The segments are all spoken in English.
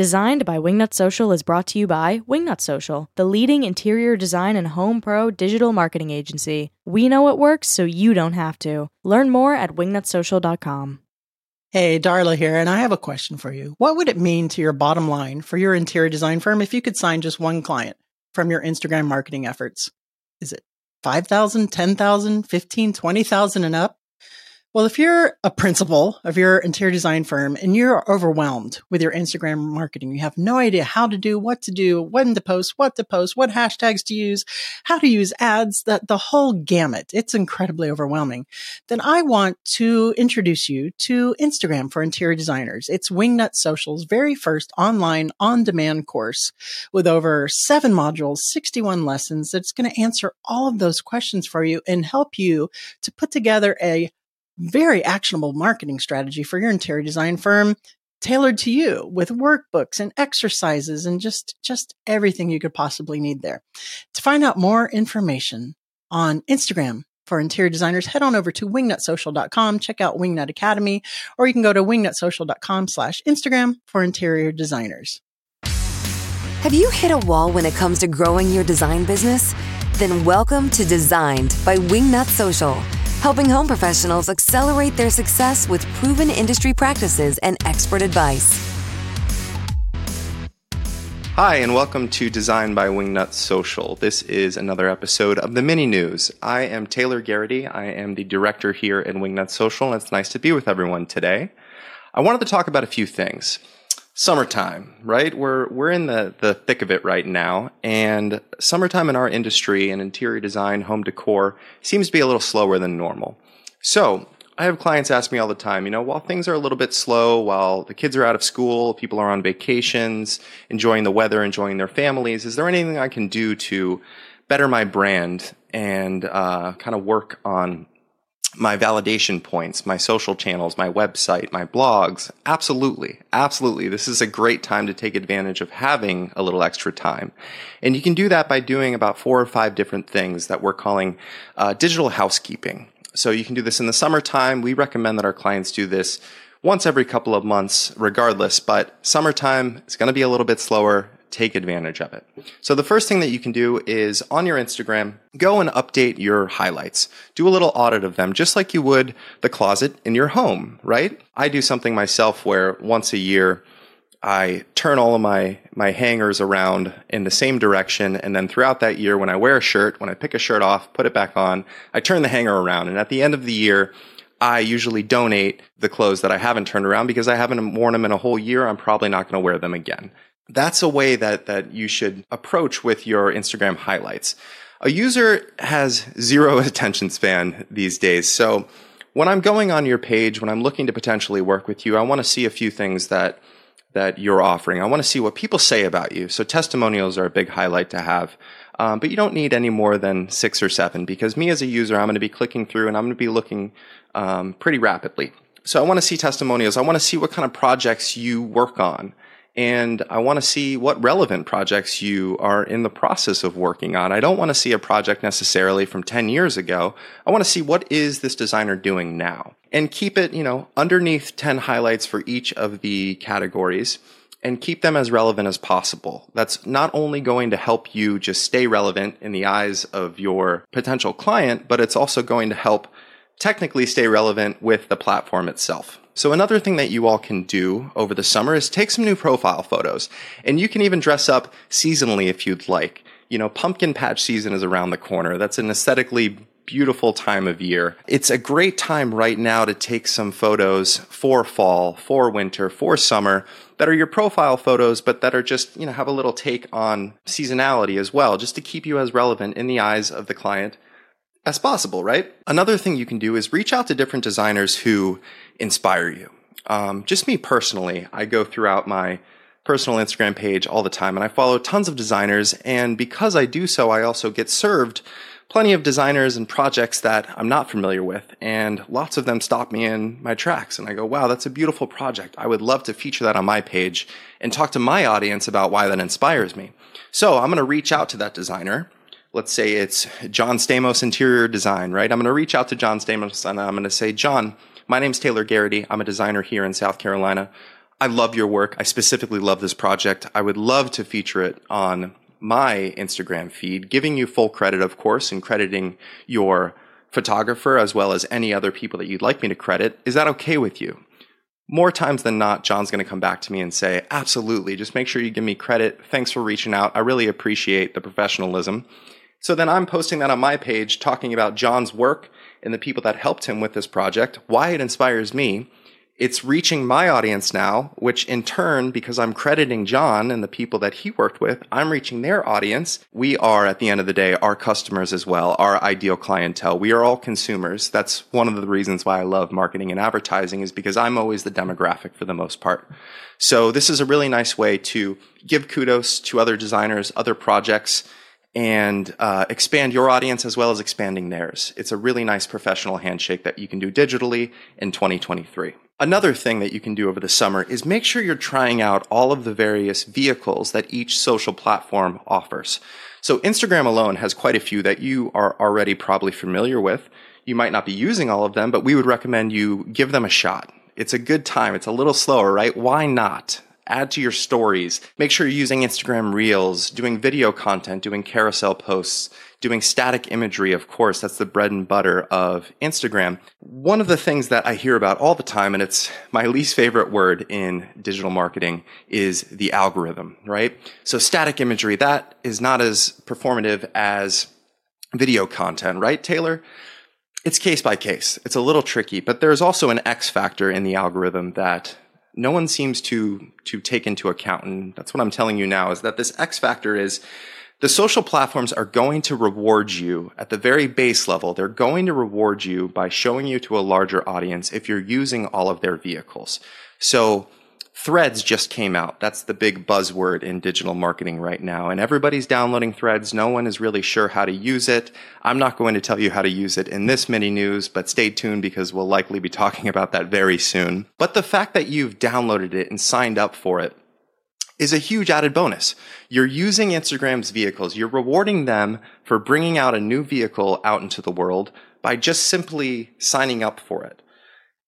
Designed by Wingnut Social is brought to you by Wingnut Social, the leading interior design and home pro digital marketing agency. We know it works so you don't have to. Learn more at wingnutsocial.com. Hey, Darla here, and I have a question for you. What would it mean to your bottom line for your interior design firm if you could sign just one client from your Instagram marketing efforts? Is it 5,000, 10,000, 15, 20,000 and up? Well, if you're a principal of your interior design firm and you're overwhelmed with your Instagram marketing, you have no idea how to do, what to do, when to post, what to post, what hashtags to use, how to use ads, that the whole gamut. It's incredibly overwhelming. Then I want to introduce you to Instagram for interior designers. It's Wingnut Social's very first online on demand course with over seven modules, 61 lessons that's going to answer all of those questions for you and help you to put together a very actionable marketing strategy for your interior design firm tailored to you with workbooks and exercises and just just everything you could possibly need there. To find out more information on Instagram for interior designers, head on over to wingnutsocial.com, check out Wingnut Academy, or you can go to wingnutsocial.com slash Instagram for interior designers. Have you hit a wall when it comes to growing your design business? Then welcome to Designed by Wingnut Social helping home professionals accelerate their success with proven industry practices and expert advice. Hi, and welcome to Design by Wingnut Social. This is another episode of the Mini News. I am Taylor Garrity. I am the director here at Wingnut Social, and it's nice to be with everyone today. I wanted to talk about a few things summertime, right? We're we're in the the thick of it right now, and summertime in our industry and interior design, home decor seems to be a little slower than normal. So I have clients ask me all the time, you know, while things are a little bit slow, while the kids are out of school, people are on vacations, enjoying the weather, enjoying their families, is there anything I can do to better my brand and uh, kind of work on my validation points, my social channels, my website, my blogs. Absolutely. Absolutely. This is a great time to take advantage of having a little extra time. And you can do that by doing about four or five different things that we're calling uh, digital housekeeping. So you can do this in the summertime. We recommend that our clients do this once every couple of months, regardless, but summertime is going to be a little bit slower take advantage of it. So the first thing that you can do is on your Instagram, go and update your highlights. Do a little audit of them, just like you would the closet in your home, right? I do something myself where once a year, I turn all of my, my hangers around in the same direction. And then throughout that year, when I wear a shirt, when I pick a shirt off, put it back on, I turn the hanger around. And at the end of the year, I usually donate the clothes that I haven't turned around because I haven't worn them in a whole year. I'm probably not going to wear them again that's a way that, that you should approach with your Instagram highlights. A user has zero attention span these days. So when I'm going on your page, when I'm looking to potentially work with you, I want to see a few things that that you're offering. I want to see what people say about you. So testimonials are a big highlight to have. Um, but you don't need any more than six or seven because me as a user, I'm going to be clicking through and I'm going to be looking um, pretty rapidly. So I want to see testimonials. I want to see what kind of projects you work on and I want to see what relevant projects you are in the process of working on. I don't want to see a project necessarily from 10 years ago. I want to see what is this designer doing now and keep it, you know, underneath 10 highlights for each of the categories and keep them as relevant as possible. That's not only going to help you just stay relevant in the eyes of your potential client, but it's also going to help technically stay relevant with the platform itself. So another thing that you all can do over the summer is take some new profile photos. And you can even dress up seasonally if you'd like. You know, pumpkin patch season is around the corner. That's an aesthetically beautiful time of year. It's a great time right now to take some photos for fall, for winter, for summer that are your profile photos, but that are just, you know, have a little take on seasonality as well, just to keep you as relevant in the eyes of the client as possible, right? Another thing you can do is reach out to different designers who inspire you. Um, just me personally, I go throughout my personal Instagram page all the time and I follow tons of designers. And because I do so, I also get served plenty of designers and projects that I'm not familiar with. And lots of them stop me in my tracks. And I go, wow, that's a beautiful project. I would love to feature that on my page and talk to my audience about why that inspires me. So I'm going to reach out to that designer let's say it's John Stamos Interior Design, right? I'm going to reach out to John Stamos and I'm going to say, John, my name's Taylor Garrity. I'm a designer here in South Carolina. I love your work. I specifically love this project. I would love to feature it on my Instagram feed, giving you full credit, of course, and crediting your photographer as well as any other people that you'd like me to credit. Is that okay with you? More times than not, John's going to come back to me and say, Absolutely, just make sure you give me credit. Thanks for reaching out. I really appreciate the professionalism. So then I'm posting that on my page, talking about John's work and the people that helped him with this project, why it inspires me, it's reaching my audience now, which in turn, because I'm crediting John and the people that he worked with, I'm reaching their audience. We are, at the end of the day, our customers as well, our ideal clientele. We are all consumers. That's one of the reasons why I love marketing and advertising is because I'm always the demographic for the most part. So this is a really nice way to give kudos to other designers, other projects, and uh, expand your audience as well as expanding theirs. It's a really nice professional handshake that you can do digitally in 2023. Another thing that you can do over the summer is make sure you're trying out all of the various vehicles that each social platform offers. So Instagram alone has quite a few that you are already probably familiar with. You might not be using all of them, but we would recommend you give them a shot. It's a good time. It's a little slower, right? Why not? Add to your stories. Make sure you're using Instagram Reels, doing video content, doing carousel posts, doing static imagery, of course. That's the bread and butter of Instagram. One of the things that I hear about all the time, and it's my least favorite word in digital marketing, is the algorithm, right? So static imagery, that is not as performative as video content, right, Taylor? It's case by case. It's a little tricky, but there's also an X factor in the algorithm that no one seems to to take into account and that's what i'm telling you now is that this x factor is the social platforms are going to reward you at the very base level. They're going to reward you by showing you to a larger audience if you're using all of their vehicles. So Threads just came out. That's the big buzzword in digital marketing right now. And everybody's downloading Threads. No one is really sure how to use it. I'm not going to tell you how to use it in this mini news, but stay tuned because we'll likely be talking about that very soon. But the fact that you've downloaded it and signed up for it is a huge added bonus. You're using Instagram's vehicles. You're rewarding them for bringing out a new vehicle out into the world by just simply signing up for it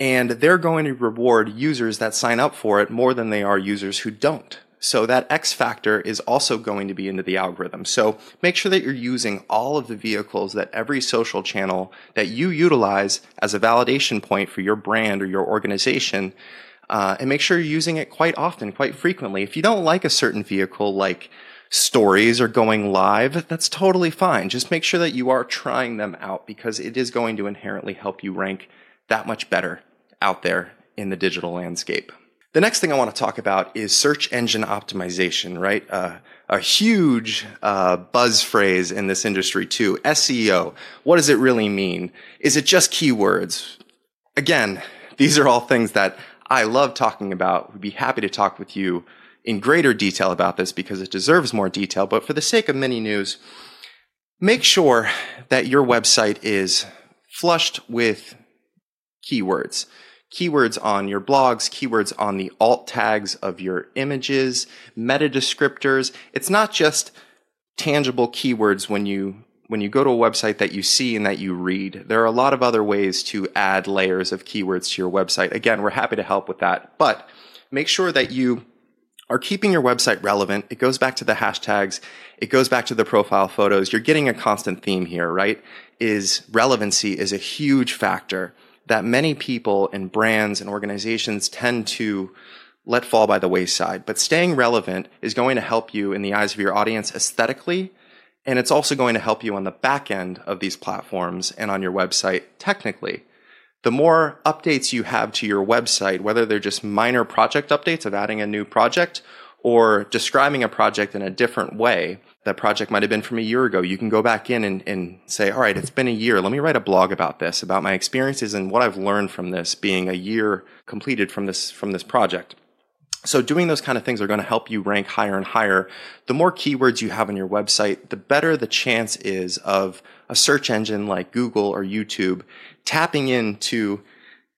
and they're going to reward users that sign up for it more than they are users who don't. So that X factor is also going to be into the algorithm. So make sure that you're using all of the vehicles that every social channel that you utilize as a validation point for your brand or your organization. Uh, and make sure you're using it quite often, quite frequently. If you don't like a certain vehicle, like stories or going live, that's totally fine. Just make sure that you are trying them out because it is going to inherently help you rank that much better out there in the digital landscape. The next thing I want to talk about is search engine optimization, right? Uh, a huge uh, buzz phrase in this industry too. SEO. What does it really mean? Is it just keywords? Again, these are all things that I love talking about. We'd be happy to talk with you in greater detail about this because it deserves more detail. But for the sake of mini news, make sure that your website is flushed with keywords keywords on your blogs, keywords on the alt tags of your images, meta descriptors. It's not just tangible keywords when you when you go to a website that you see and that you read. There are a lot of other ways to add layers of keywords to your website. Again, we're happy to help with that, but make sure that you are keeping your website relevant. It goes back to the hashtags. It goes back to the profile photos. You're getting a constant theme here, right? Is relevancy is a huge factor that many people and brands and organizations tend to let fall by the wayside. But staying relevant is going to help you in the eyes of your audience aesthetically. And it's also going to help you on the back end of these platforms and on your website technically. The more updates you have to your website, whether they're just minor project updates of adding a new project or describing a project in a different way, that project might have been from a year ago. You can go back in and, and say, all right, it's been a year. Let me write a blog about this, about my experiences and what I've learned from this being a year completed from this, from this project. So doing those kind of things are going to help you rank higher and higher. The more keywords you have on your website, the better the chance is of a search engine like Google or YouTube tapping into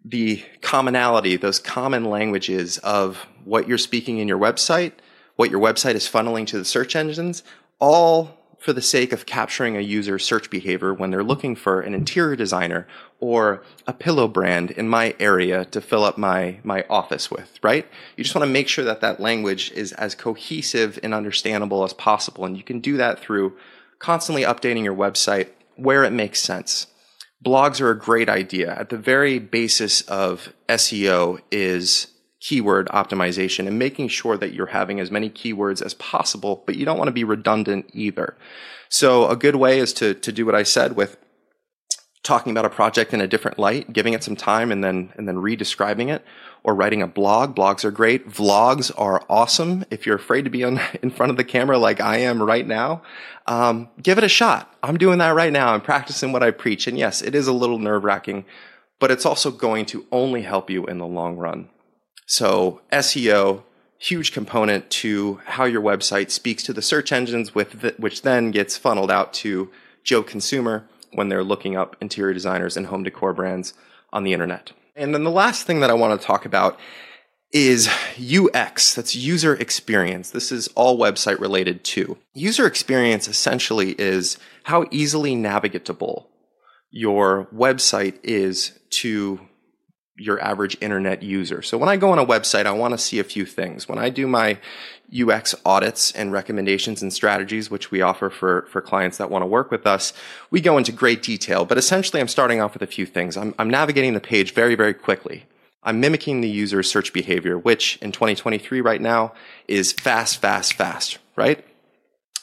the commonality, those common languages of what you're speaking in your website, what your website is funneling to the search engines, all for the sake of capturing a user's search behavior when they're looking for an interior designer or a pillow brand in my area to fill up my, my office with, right? You just want to make sure that that language is as cohesive and understandable as possible. And you can do that through constantly updating your website where it makes sense. Blogs are a great idea. At the very basis of SEO is keyword optimization and making sure that you're having as many keywords as possible, but you don't want to be redundant either. So a good way is to, to do what I said with talking about a project in a different light, giving it some time and then, and then re-describing it or writing a blog. Blogs are great. Vlogs are awesome. If you're afraid to be on, in front of the camera like I am right now, um, give it a shot. I'm doing that right now. I'm practicing what I preach. And yes, it is a little nerve wracking, but it's also going to only help you in the long run. So SEO, huge component to how your website speaks to the search engines, with the, which then gets funneled out to Joe Consumer when they're looking up interior designers and home decor brands on the internet. And then the last thing that I want to talk about is UX. That's user experience. This is all website related too. User experience essentially is how easily navigatable your website is to your average internet user. So when I go on a website, I want to see a few things. When I do my UX audits and recommendations and strategies, which we offer for, for clients that want to work with us, we go into great detail. But essentially, I'm starting off with a few things. I'm, I'm navigating the page very, very quickly. I'm mimicking the user's search behavior, which in 2023 right now is fast, fast, fast, right?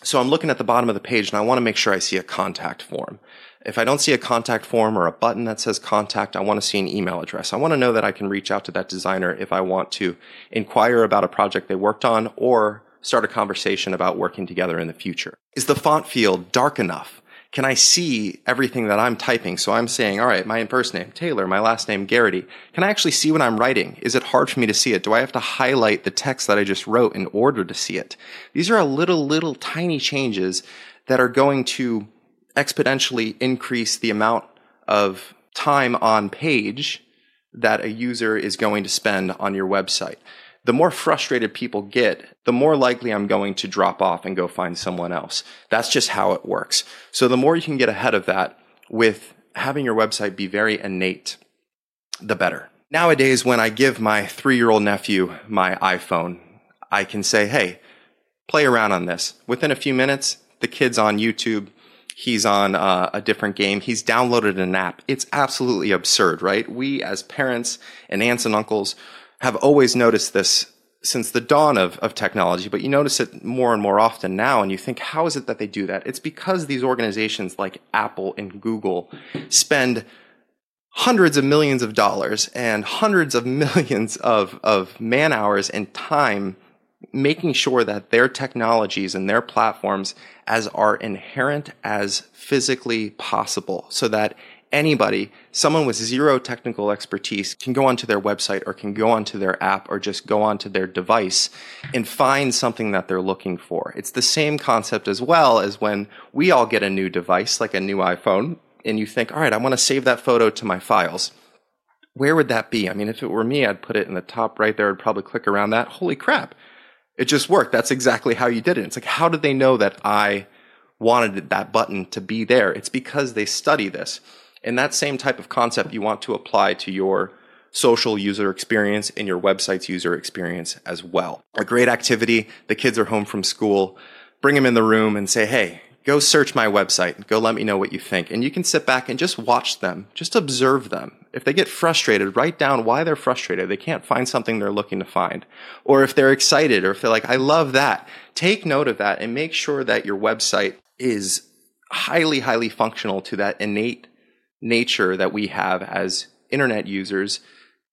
So I'm looking at the bottom of the page and I want to make sure I see a contact form. If I don't see a contact form or a button that says contact, I want to see an email address. I want to know that I can reach out to that designer if I want to inquire about a project they worked on or start a conversation about working together in the future. Is the font field dark enough? Can I see everything that I'm typing? So I'm saying, all right, my first name, Taylor, my last name, Garrity. Can I actually see what I'm writing? Is it hard for me to see it? Do I have to highlight the text that I just wrote in order to see it? These are a little, little tiny changes that are going to exponentially increase the amount of time on page that a user is going to spend on your website. The more frustrated people get, the more likely I'm going to drop off and go find someone else. That's just how it works. So the more you can get ahead of that with having your website be very innate, the better. Nowadays, when I give my three year old nephew my iPhone, I can say, hey, play around on this. Within a few minutes, the kid's on YouTube He's on uh, a different game. He's downloaded an app. It's absolutely absurd, right? We as parents and aunts and uncles have always noticed this since the dawn of, of technology, but you notice it more and more often now, and you think, how is it that they do that? It's because these organizations like Apple and Google spend hundreds of millions of dollars and hundreds of millions of, of man hours and time making sure that their technologies and their platforms as are inherent as physically possible so that anybody, someone with zero technical expertise can go onto their website or can go onto their app or just go onto their device and find something that they're looking for. It's the same concept as well as when we all get a new device, like a new iPhone, and you think, all right, I want to save that photo to my files. Where would that be? I mean, if it were me, I'd put it in the top right there. I'd probably click around that. Holy crap. It just worked. That's exactly how you did it. It's like, how did they know that I wanted that button to be there? It's because they study this. And that same type of concept you want to apply to your social user experience and your website's user experience as well. A great activity. The kids are home from school. Bring them in the room and say, Hey, go search my website. Go let me know what you think. And you can sit back and just watch them, just observe them. If they get frustrated, write down why they're frustrated. They can't find something they're looking to find. Or if they're excited or if they're like, I love that, take note of that and make sure that your website is highly, highly functional to that innate nature that we have as internet users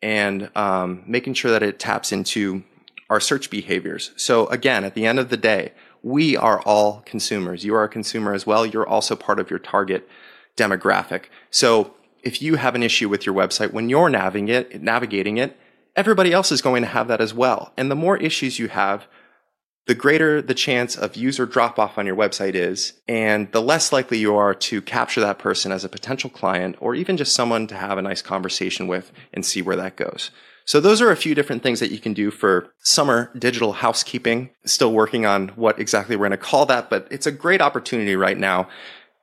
and um, making sure that it taps into our search behaviors. So again, at the end of the day, we are all consumers. You are a consumer as well. You're also part of your target demographic. So if you have an issue with your website, when you're navigating it, everybody else is going to have that as well. And the more issues you have, the greater the chance of user drop off on your website is, and the less likely you are to capture that person as a potential client or even just someone to have a nice conversation with and see where that goes. So those are a few different things that you can do for summer digital housekeeping. Still working on what exactly we're going to call that, but it's a great opportunity right now.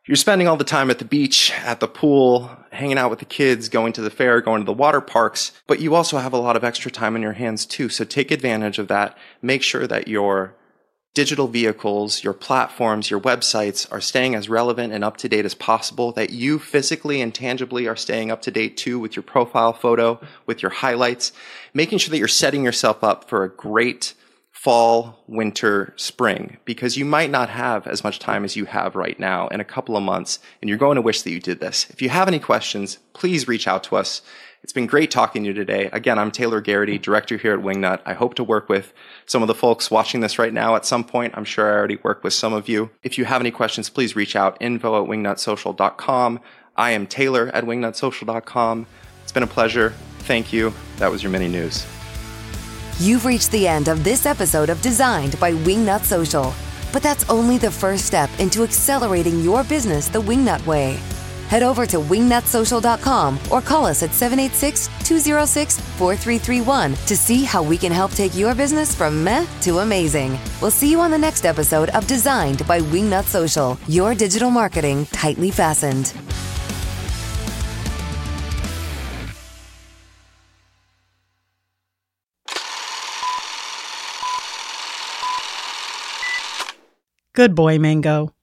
You're spending all the time at the beach, at the pool, hanging out with the kids, going to the fair, going to the water parks, but you also have a lot of extra time on your hands too. So take advantage of that. Make sure that your digital vehicles, your platforms, your websites are staying as relevant and up to date as possible, that you physically and tangibly are staying up to date too with your profile photo, with your highlights, making sure that you're setting yourself up for a great fall, winter, spring, because you might not have as much time as you have right now in a couple of months, and you're going to wish that you did this. If you have any questions, please reach out to us. It's been great talking to you today. Again, I'm Taylor Garrity, director here at Wingnut. I hope to work with some of the folks watching this right now at some point. I'm sure I already work with some of you. If you have any questions, please reach out info at wingnutsocial.com. I am Taylor at wingnutsocial.com. It's been a pleasure. Thank you. That was your mini news. You've reached the end of this episode of Designed by Wingnut Social. But that's only the first step into accelerating your business the Wingnut way. Head over to wingnutsocial.com or call us at 786 206 4331 to see how we can help take your business from meh to amazing. We'll see you on the next episode of Designed by Wingnut Social, your digital marketing tightly fastened. Good boy, Mango.